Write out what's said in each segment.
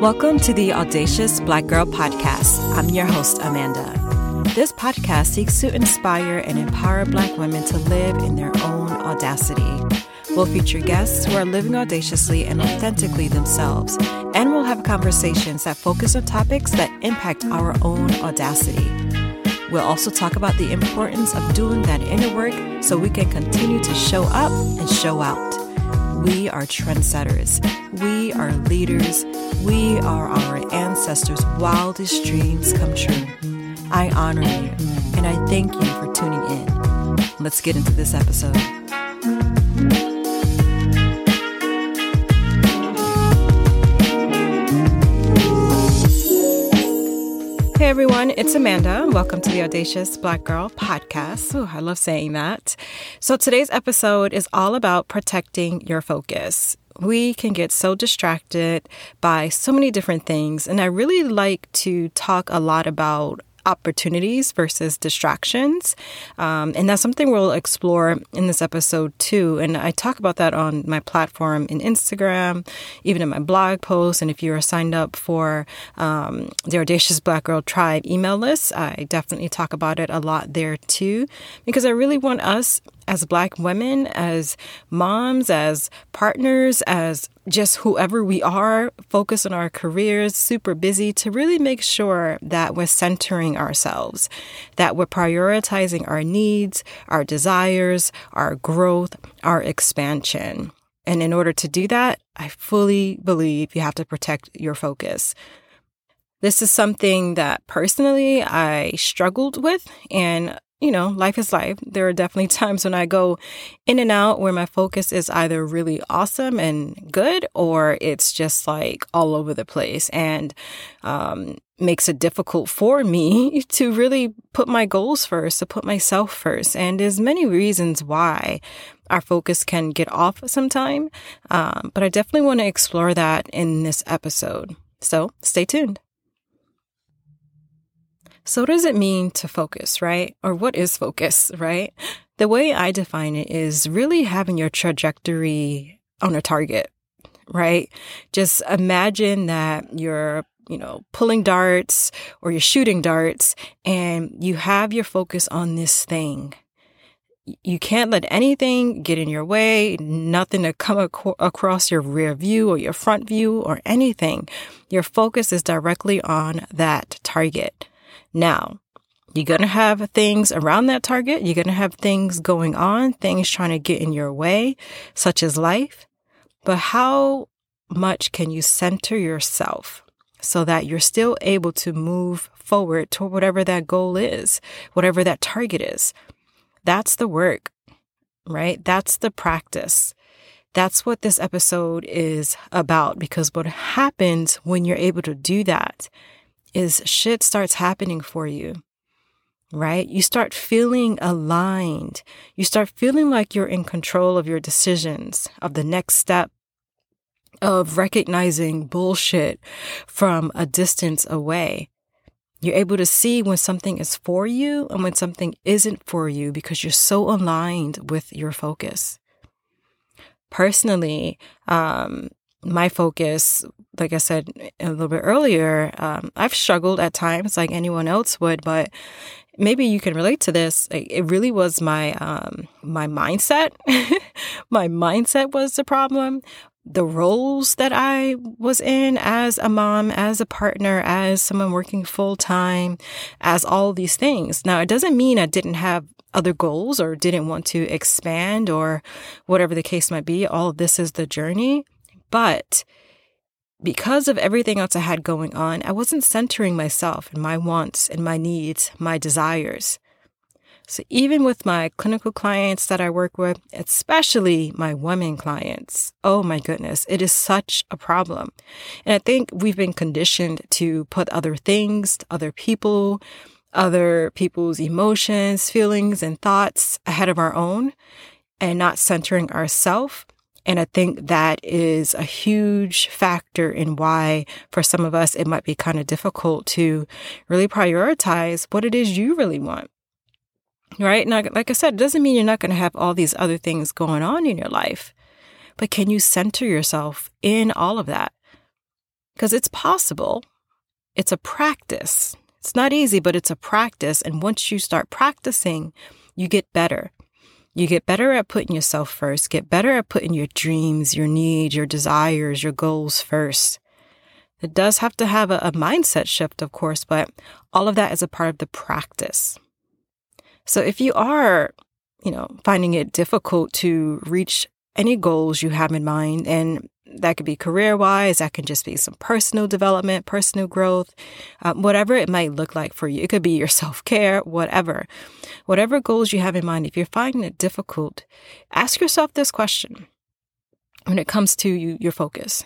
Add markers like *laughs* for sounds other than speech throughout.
Welcome to the Audacious Black Girl Podcast. I'm your host, Amanda. This podcast seeks to inspire and empower Black women to live in their own audacity. We'll feature guests who are living audaciously and authentically themselves, and we'll have conversations that focus on topics that impact our own audacity. We'll also talk about the importance of doing that inner work so we can continue to show up and show out. We are trendsetters. We are leaders. We are our ancestors' wildest dreams come true. I honor you and I thank you for tuning in. Let's get into this episode. Hey everyone, it's Amanda. Welcome to the Audacious Black Girl podcast. Ooh, I love saying that. So today's episode is all about protecting your focus. We can get so distracted by so many different things, and I really like to talk a lot about opportunities versus distractions. Um, and that's something we'll explore in this episode too. And I talk about that on my platform in Instagram, even in my blog post. And if you're signed up for um, the Audacious Black Girl Tribe email list, I definitely talk about it a lot there too, because I really want us as Black women, as moms, as partners, as just whoever we are, focus on our careers, super busy to really make sure that we're centering ourselves, that we're prioritizing our needs, our desires, our growth, our expansion. And in order to do that, I fully believe you have to protect your focus. This is something that personally I struggled with and you know, life is life. There are definitely *laughs* times when I go in and out where my focus is either really awesome and good or it's just like all over the place and um, makes it difficult for me *laughs* to really put my goals first, to put myself first. And there's many reasons why our focus can get off sometime. Um, but I definitely want to explore that in this episode. So stay tuned. So, what does it mean to focus, right? Or what is focus, right? The way I define it is really having your trajectory on a target, right? Just imagine that you're you know, pulling darts or you're shooting darts and you have your focus on this thing. You can't let anything get in your way, nothing to come ac- across your rear view or your front view or anything. Your focus is directly on that target. Now, you're going to have things around that target. You're going to have things going on, things trying to get in your way, such as life. But how much can you center yourself so that you're still able to move forward toward whatever that goal is, whatever that target is? That's the work, right? That's the practice. That's what this episode is about because what happens when you're able to do that is shit starts happening for you, right? You start feeling aligned. You start feeling like you're in control of your decisions, of the next step, of recognizing bullshit from a distance away. You're able to see when something is for you and when something isn't for you because you're so aligned with your focus. Personally, um, my focus, like I said a little bit earlier, um, I've struggled at times like anyone else would, but maybe you can relate to this. It really was my um, my mindset. *laughs* my mindset was the problem. The roles that I was in as a mom, as a partner, as someone working full time, as all these things. Now, it doesn't mean I didn't have other goals or didn't want to expand or whatever the case might be. All of this is the journey. But because of everything else I had going on, I wasn't centering myself and my wants and my needs, my desires. So even with my clinical clients that I work with, especially my women clients, oh my goodness, it is such a problem. And I think we've been conditioned to put other things, other people, other people's emotions, feelings, and thoughts ahead of our own and not centering ourselves and I think that is a huge factor in why, for some of us, it might be kind of difficult to really prioritize what it is you really want. Right? Now, like I said, it doesn't mean you're not going to have all these other things going on in your life, but can you center yourself in all of that? because it's possible. It's a practice. It's not easy, but it's a practice. And once you start practicing, you get better. You get better at putting yourself first, get better at putting your dreams, your needs, your desires, your goals first. It does have to have a, a mindset shift, of course, but all of that is a part of the practice. So if you are, you know, finding it difficult to reach any goals you have in mind, and that could be career wise, that can just be some personal development, personal growth, um, whatever it might look like for you. It could be your *laughs* self care, whatever. Whatever goals you have in mind, if you're finding it difficult, ask yourself this question when it comes to you, your focus.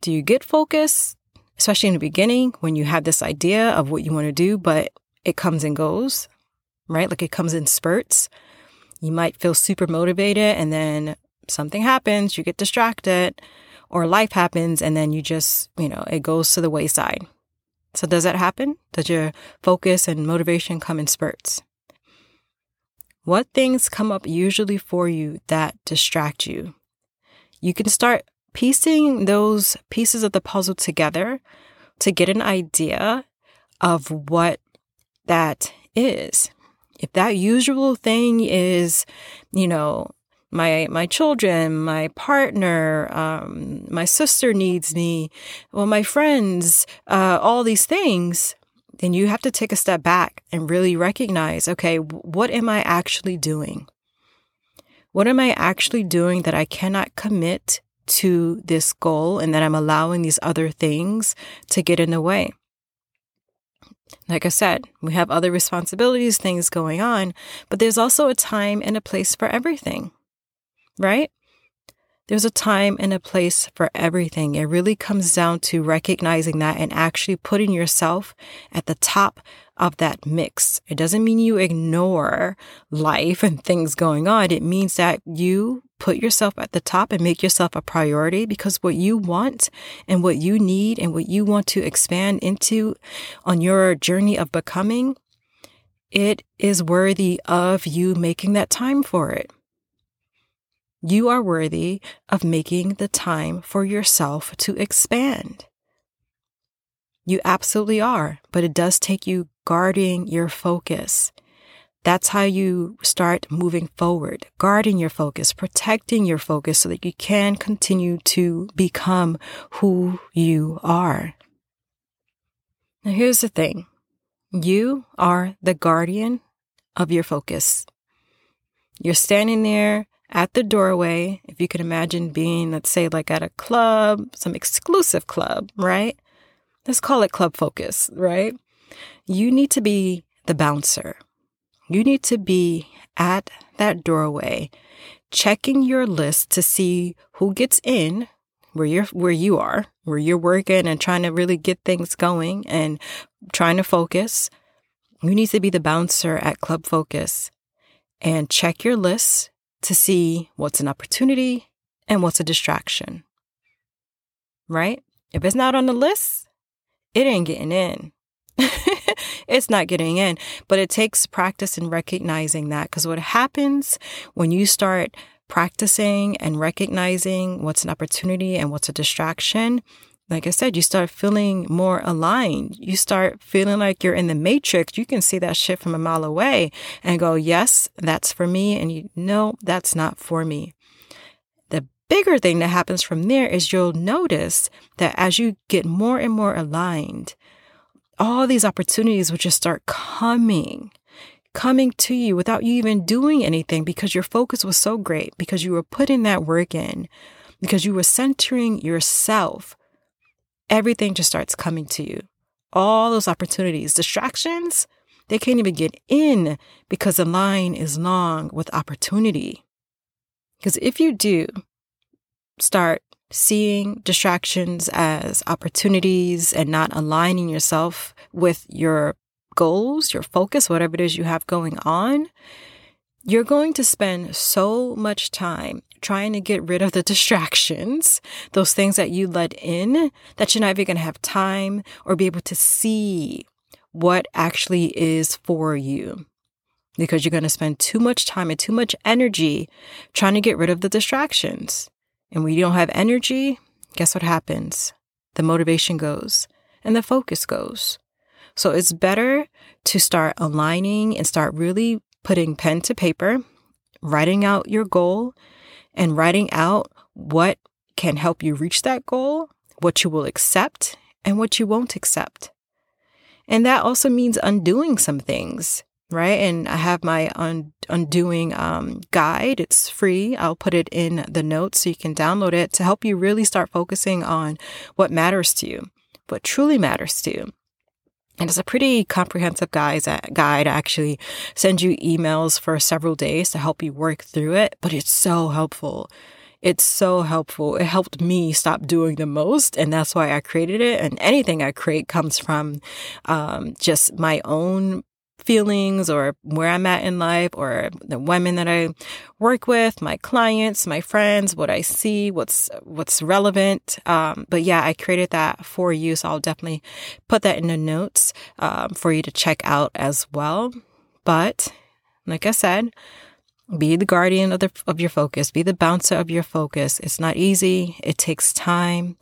Do you get focus, especially in the beginning when you have this idea of what you want to do, but it comes and goes, right? Like it comes in spurts. You might feel super motivated and then something happens, you get distracted, or life happens, and then you just, you know, it goes to the wayside. So, does that happen? Does your focus and motivation come in spurts? What things come up usually for you that distract you? You can start piecing those pieces of the puzzle together to get an idea of what that is. If that usual thing is, you know, my my children, my partner, um, my sister needs me, well, my friends, uh, all these things, then you have to take a step back and really recognize, okay, what am I actually doing? What am I actually doing that I cannot commit to this goal and that I'm allowing these other things to get in the way? Like I said, we have other responsibilities, things going on, but there's also a time and a place for everything right? There's a time and a place for everything. It really comes down to recognizing that and actually putting yourself at the top of that mix. It doesn't mean you ignore life and things going on. It means that you put yourself at the top and make yourself a priority because what you want and what you need and what you want to expand into on your journey of becoming, it is worthy of you making that time for it. You are worthy of making the time for yourself to expand. You absolutely are, but it does take you guarding your focus. That's how you start moving forward, guarding your focus, protecting your focus so that you can continue to become who you are. Now, here's the thing you are the guardian of your focus. You're standing there at the doorway, if you can imagine being, let's say, like at a club, some exclusive club, right? Let's call it Club Focus, right? You need to be the bouncer. You need to be at that doorway, checking your list to see who gets in where you're where you are, where you're working and trying to really get things going and trying to focus. You need to be the bouncer at Club Focus and check your list to see what's an opportunity and what's a distraction. Right? If it's not on the list, it ain't getting in. *laughs* it's not getting in. But it takes practice in recognizing that because what happens when you start practicing and recognizing what's an opportunity and what's a distraction, like I said, you start feeling more aligned. You start feeling like you're in the matrix. You can see that shit from a mile away and go, yes, that's for me. And you know, that's not for me. The bigger thing that happens from there is you'll notice that as you get more and more aligned, all these opportunities will just start coming coming to you without you even doing anything because your focus was so great, because you were putting that work in, because you were centering yourself everything just starts coming to you. All those opportunities, distractions, they can't even get in because the line is long with opportunity. Because if you do start seeing distractions as opportunities and not aligning yourself with your goals, your focus, whatever it is you have going on, you're going to spend so much time trying to get rid of the *laughs* distractions, those things that you let in, that you're not even going to have time or be able to see what actually is for you. Because you're going to spend too much time and too much energy trying to get rid of the distractions. And when you don't have energy, guess what happens? the motivation goes and the focus goes. So it's better to start aligning and start really putting pen to paper, writing out your goal and writing out what can help you reach that goal, what you will accept and what you won't accept. And that also means undoing some things, right? And I have my un- undoing um, guide. It's free. I'll put it in the notes so you can download it to help you really start focusing on what matters to you, what truly matters to you. And it's a pretty comprehensive guide. Guide I actually send you emails for several days to help you work through it, but it's so helpful. It's so helpful. It helped me stop doing the most, and that's why I created it. And anything I create comes from um, just my own feelings or where I'm at in life or the women that I work with, my clients, my friends, what I see, what's what's relevant. Um, but yeah, I created that for you, so I'll definitely put that in the notes um, for you to check out as well. But like I said, be the guardian of the of your focus. Be the bouncer of your focus. It's not easy. It takes time,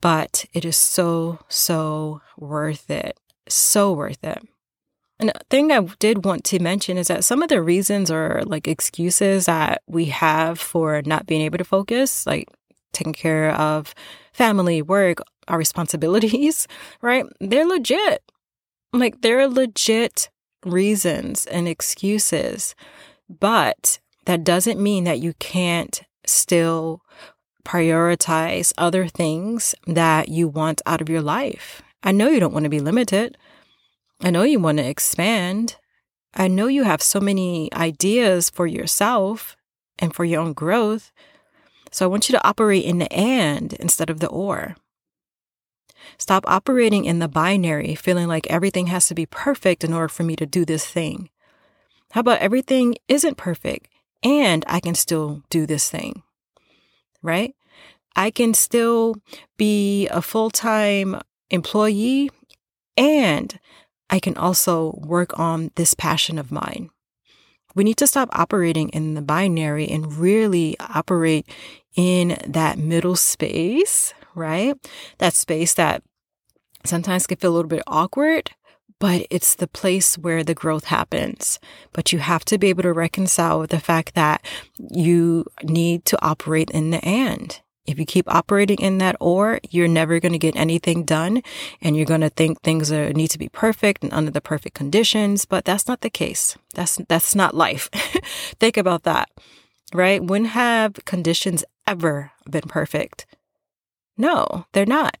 but it is so so worth it. So worth it. And thing I did want to mention is that some of the reasons or like excuses that we have for not being able to focus, like taking care of family, work, our responsibilities, *laughs* right? They're legit. Like they're legit reasons and excuses. But that doesn't mean that you can't still prioritize other things that you want out of your life. I know you don't want to be limited. I know you want to expand. I know you have so many ideas for yourself and for your own growth. So I want you to operate in the and instead of the or. Stop operating in the binary, feeling like everything has to be perfect in order for me to do this thing. How about everything isn't perfect and I can still do this thing? Right? I can still be a full time employee and I can also work on this passion of mine. We need to stop operating in the binary and really operate in that middle space, right? That space that sometimes can feel a little bit awkward, but it's the place where the growth happens. But you have to be able to reconcile with the fact that you need to operate in the and. If you keep operating in that or, you're never going to get anything done and you're going to think things are, need to be perfect and under the perfect conditions, but that's not the case. That's, that's not life. *laughs* think about that, right? When have conditions ever been perfect? No, they're not.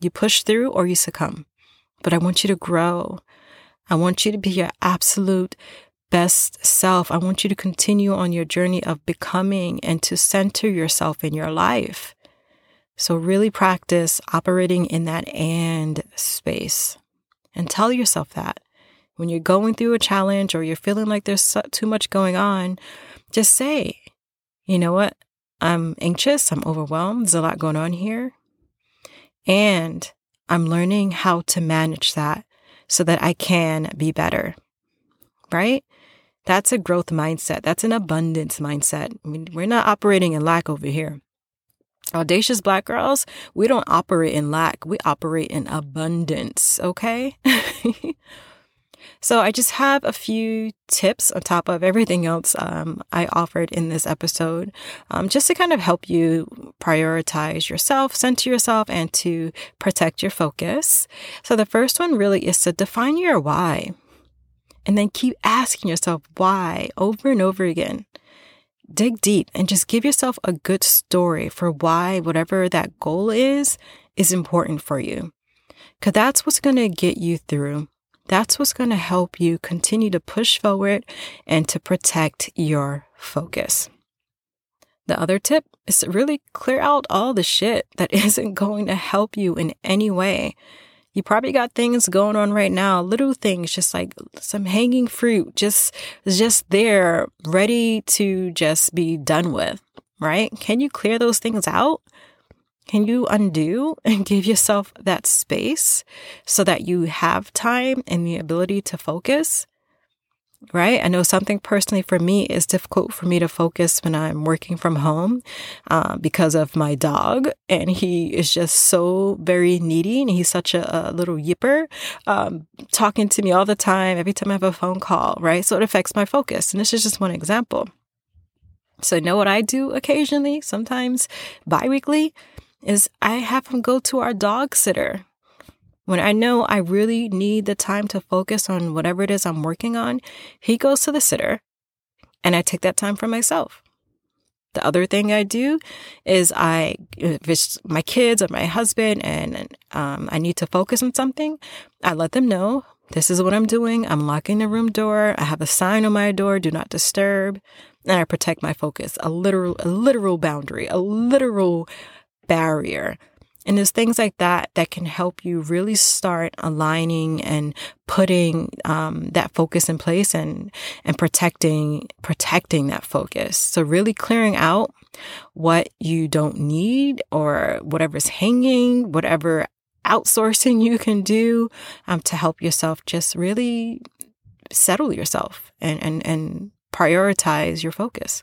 You push through or you succumb. But I want you to grow. I want you to be your absolute best self. I want you to continue on your journey of becoming and to center yourself in your life. So, really practice operating in that and space and tell yourself that. When you're going through a challenge or you're feeling like there's too much going on, just say, you know what? I'm anxious, I'm overwhelmed, there's a lot going on here. And I'm learning how to manage that so that I can be better. Right? That's a growth mindset. That's an abundance mindset. I mean, we're not operating in lack over here. Audacious black girls, we don't operate in lack, we operate in abundance, okay? *laughs* so, I just have a few tips on top of everything else um, I offered in this episode, um, just to kind of help you prioritize yourself, center yourself, and to protect your focus. So, the first one really is to define your why. And then keep asking yourself why over and over again. Dig deep and just give yourself a good story for why whatever that goal is, is important for you. Because that's what's going to get you through. That's what's going to help you continue to push forward and to protect your focus. The other tip is to really clear out all the shit that *laughs* isn't going to help you in any way. You probably got things going on right now, little things, just like some hanging fruit, just, just there, ready to just be done with, right? Can you clear those things out? Can you undo and *laughs* give yourself that space so that you have time and the ability to focus? Right? I know something personally for me is difficult for me to focus when I'm working from home uh, because of my dog. And he is just so very needy and he's such a, a little yipper, um, talking to me all the time, every time I have a phone call, right? So it affects my focus. And this is just one example. So, know what I do occasionally, sometimes bi weekly, is I have him go to our dog sitter when I know I really need the time to focus on whatever it is I'm working on, he goes to the sitter and I take that time for myself. The other thing I do is I, if it's my kids or my husband and um, I need to focus on something, I let them know this is what I'm doing. I'm locking the room door. I have a sign on my door, do not disturb. And I protect my focus, a literal, a literal boundary, a literal barrier and there's things like that that can help you really start aligning and putting um, that focus in place and and protecting protecting that focus. So really clearing out what you don't need or whatever's hanging, whatever outsourcing *laughs* you can do um, to help yourself just really settle yourself and and and prioritize your focus.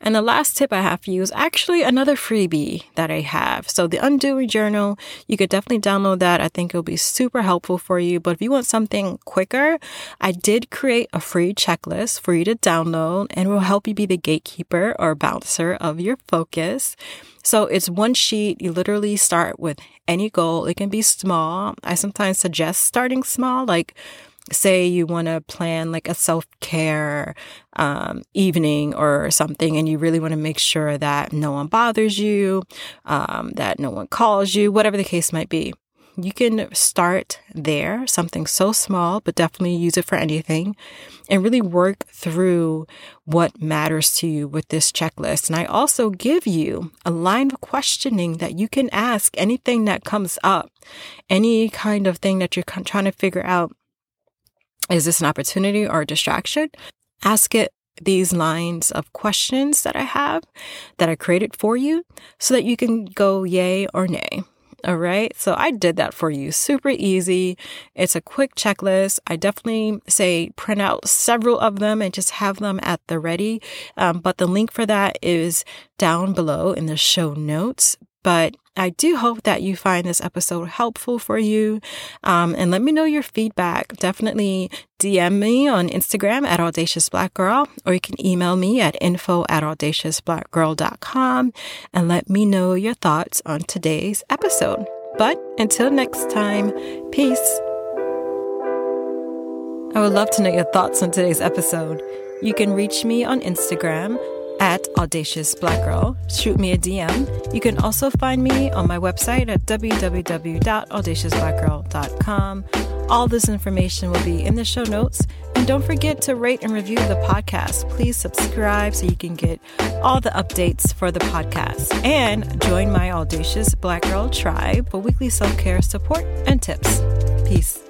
And the last tip I have for you is actually another freebie that I have. So the Undoing Journal, you could definitely download that. I think it'll be super helpful for you. But if you want something quicker, I did create a free checklist for you to download and will help you be the gatekeeper or bouncer of your focus. So it's one sheet. You literally start with any goal. It can be small. I sometimes suggest starting small, like say you want to plan like a self care um, evening or something, and you really want to make sure that no one bothers you, um, that no one calls you, whatever the case might be. You can start there, something so small, but definitely use it for anything and really work through what matters to you with this checklist. And I also give you a line of questioning that you can ask anything that comes up, any kind of thing that you're trying to figure out is this an opportunity or a distraction? Ask it these lines of questions that I have that I created for you so that you can go yay or nay. All right. So I did that for you. Super easy. It's a quick checklist. I definitely say print out several of them and just have them at the ready. Um, but the link for that is down below in the show notes. But I do hope that you find this episode helpful for you. Um, and let me know your feedback. Definitely DM me on Instagram at Audacious Black Girl, or you can email me at info at audaciousblackgirl.com and let me know your thoughts on today's episode. But until next time, peace. I would love to know your thoughts on today's episode. You can reach me on Instagram at Audacious Black Girl. Shoot me a DM. You can also find me on my website at www.audaciousblackgirl.com. All this information will be in the show notes. And don't forget to rate and review the podcast. Please subscribe so you can get all the updates for the podcast. And join my Audacious Black Girl tribe for weekly self care support and tips. Peace.